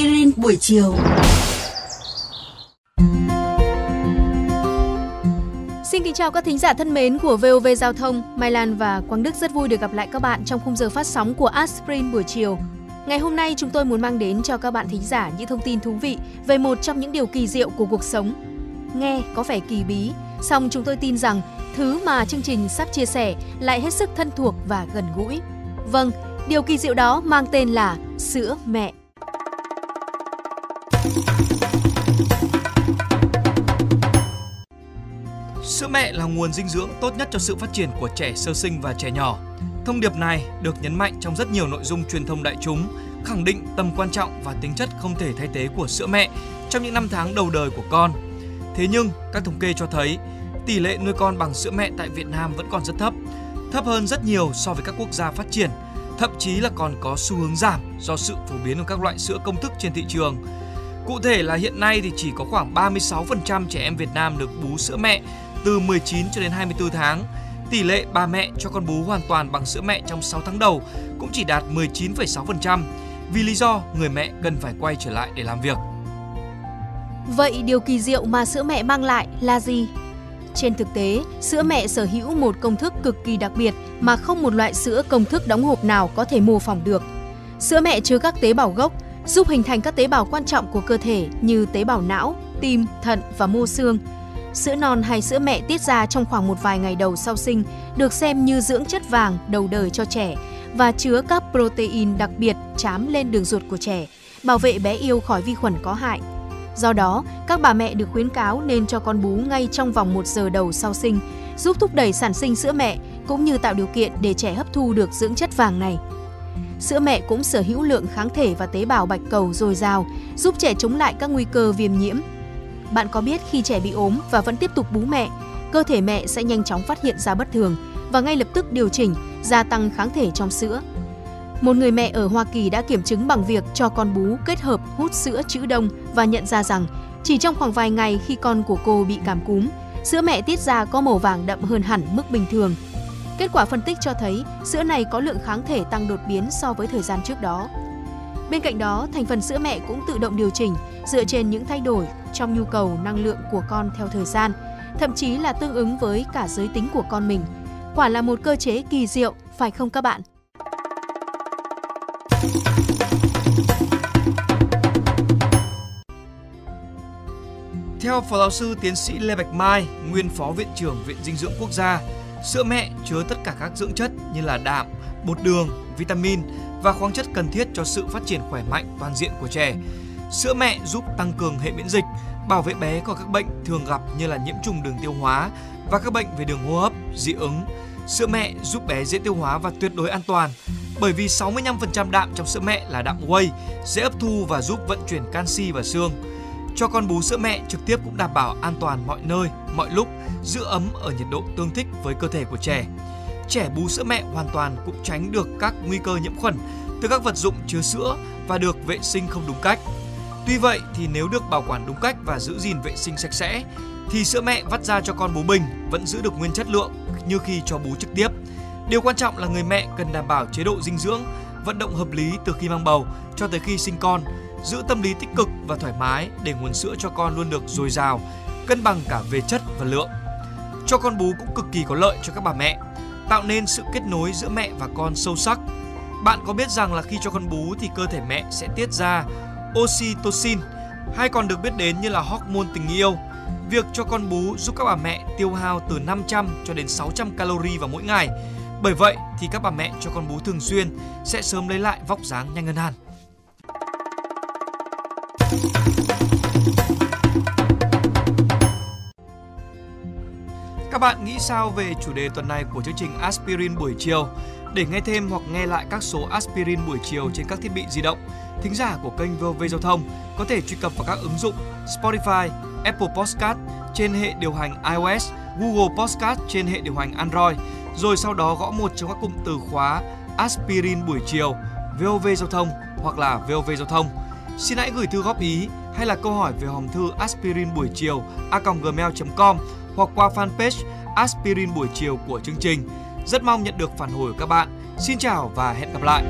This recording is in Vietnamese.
aspirin buổi chiều. Xin kính chào các thính giả thân mến của VOV Giao thông. Mai Lan và Quang Đức rất vui được gặp lại các bạn trong khung giờ phát sóng của Aspirin buổi chiều. Ngày hôm nay chúng tôi muốn mang đến cho các bạn thính giả những thông tin thú vị về một trong những điều kỳ diệu của cuộc sống. Nghe có vẻ kỳ bí, song chúng tôi tin rằng thứ mà chương trình sắp chia sẻ lại hết sức thân thuộc và gần gũi. Vâng, điều kỳ diệu đó mang tên là sữa mẹ. Sữa mẹ là nguồn dinh dưỡng tốt nhất cho sự phát triển của trẻ sơ sinh và trẻ nhỏ. Thông điệp này được nhấn mạnh trong rất nhiều nội dung truyền thông đại chúng, khẳng định tầm quan trọng và tính chất không thể thay thế của sữa mẹ trong những năm tháng đầu đời của con. Thế nhưng, các thống kê cho thấy tỷ lệ nuôi con bằng sữa mẹ tại Việt Nam vẫn còn rất thấp, thấp hơn rất nhiều so với các quốc gia phát triển, thậm chí là còn có xu hướng giảm do sự phổ biến của các loại sữa công thức trên thị trường. Cụ thể là hiện nay thì chỉ có khoảng 36% trẻ em Việt Nam được bú sữa mẹ từ 19 cho đến 24 tháng. Tỷ lệ bà mẹ cho con bú hoàn toàn bằng sữa mẹ trong 6 tháng đầu cũng chỉ đạt 19,6% vì lý do người mẹ cần phải quay trở lại để làm việc. Vậy điều kỳ diệu mà sữa mẹ mang lại là gì? Trên thực tế, sữa mẹ sở hữu một công thức cực kỳ đặc biệt mà không một loại sữa công thức đóng hộp nào có thể mô phỏng được. Sữa mẹ chứa các tế bào gốc, giúp hình thành các tế bào quan trọng của cơ thể như tế bào não, tim, thận và mô xương. Sữa non hay sữa mẹ tiết ra trong khoảng một vài ngày đầu sau sinh được xem như dưỡng chất vàng đầu đời cho trẻ và chứa các protein đặc biệt chám lên đường ruột của trẻ, bảo vệ bé yêu khỏi vi khuẩn có hại. Do đó, các bà mẹ được khuyến cáo nên cho con bú ngay trong vòng 1 giờ đầu sau sinh, giúp thúc đẩy sản sinh sữa mẹ cũng như tạo điều kiện để trẻ hấp thu được dưỡng chất vàng này. Sữa mẹ cũng sở hữu lượng kháng thể và tế bào bạch cầu dồi dào, giúp trẻ chống lại các nguy cơ viêm nhiễm. Bạn có biết khi trẻ bị ốm và vẫn tiếp tục bú mẹ, cơ thể mẹ sẽ nhanh chóng phát hiện ra bất thường và ngay lập tức điều chỉnh, gia tăng kháng thể trong sữa. Một người mẹ ở Hoa Kỳ đã kiểm chứng bằng việc cho con bú kết hợp hút sữa chữ đông và nhận ra rằng chỉ trong khoảng vài ngày khi con của cô bị cảm cúm, sữa mẹ tiết ra có màu vàng đậm hơn hẳn mức bình thường. Kết quả phân tích cho thấy sữa này có lượng kháng thể tăng đột biến so với thời gian trước đó. Bên cạnh đó, thành phần sữa mẹ cũng tự động điều chỉnh dựa trên những thay đổi trong nhu cầu năng lượng của con theo thời gian, thậm chí là tương ứng với cả giới tính của con mình. Quả là một cơ chế kỳ diệu, phải không các bạn? Theo Phó giáo sư tiến sĩ Lê Bạch Mai, nguyên Phó Viện trưởng Viện Dinh dưỡng Quốc gia, sữa mẹ chứa tất cả các dưỡng chất như là đạm, bột đường, vitamin và khoáng chất cần thiết cho sự phát triển khỏe mạnh toàn diện của trẻ. Sữa mẹ giúp tăng cường hệ miễn dịch, bảo vệ bé khỏi các bệnh thường gặp như là nhiễm trùng đường tiêu hóa và các bệnh về đường hô hấp, dị ứng. Sữa mẹ giúp bé dễ tiêu hóa và tuyệt đối an toàn bởi vì 65% đạm trong sữa mẹ là đạm whey, dễ hấp thu và giúp vận chuyển canxi và xương. Cho con bú sữa mẹ trực tiếp cũng đảm bảo an toàn mọi nơi, mọi lúc, giữ ấm ở nhiệt độ tương thích với cơ thể của trẻ. Trẻ bú sữa mẹ hoàn toàn cũng tránh được các nguy cơ nhiễm khuẩn từ các vật dụng chứa sữa và được vệ sinh không đúng cách. Tuy vậy thì nếu được bảo quản đúng cách và giữ gìn vệ sinh sạch sẽ thì sữa mẹ vắt ra cho con bú bình vẫn giữ được nguyên chất lượng như khi cho bú trực tiếp. Điều quan trọng là người mẹ cần đảm bảo chế độ dinh dưỡng, vận động hợp lý từ khi mang bầu cho tới khi sinh con, giữ tâm lý tích cực và thoải mái để nguồn sữa cho con luôn được dồi dào, cân bằng cả về chất và lượng. Cho con bú cũng cực kỳ có lợi cho các bà mẹ, tạo nên sự kết nối giữa mẹ và con sâu sắc. Bạn có biết rằng là khi cho con bú thì cơ thể mẹ sẽ tiết ra oxytocin, hay còn được biết đến như là hormone tình yêu. Việc cho con bú giúp các bà mẹ tiêu hao từ 500 cho đến 600 calorie vào mỗi ngày. Bởi vậy thì các bà mẹ cho con bú thường xuyên sẽ sớm lấy lại vóc dáng nhanh hơn hẳn. Các bạn nghĩ sao về chủ đề tuần này của chương trình Aspirin buổi chiều? Để nghe thêm hoặc nghe lại các số Aspirin buổi chiều trên các thiết bị di động, thính giả của kênh VOV Giao thông có thể truy cập vào các ứng dụng Spotify, Apple Podcast trên hệ điều hành iOS, Google Podcast trên hệ điều hành Android, rồi sau đó gõ một trong các cụm từ khóa Aspirin buổi chiều, VOV Giao thông hoặc là VOV Giao thông. Xin hãy gửi thư góp ý hay là câu hỏi về hòm thư aspirin buổi chiều a.gmail.com hoặc qua fanpage aspirin buổi chiều của chương trình. Rất mong nhận được phản hồi của các bạn. Xin chào và hẹn gặp lại!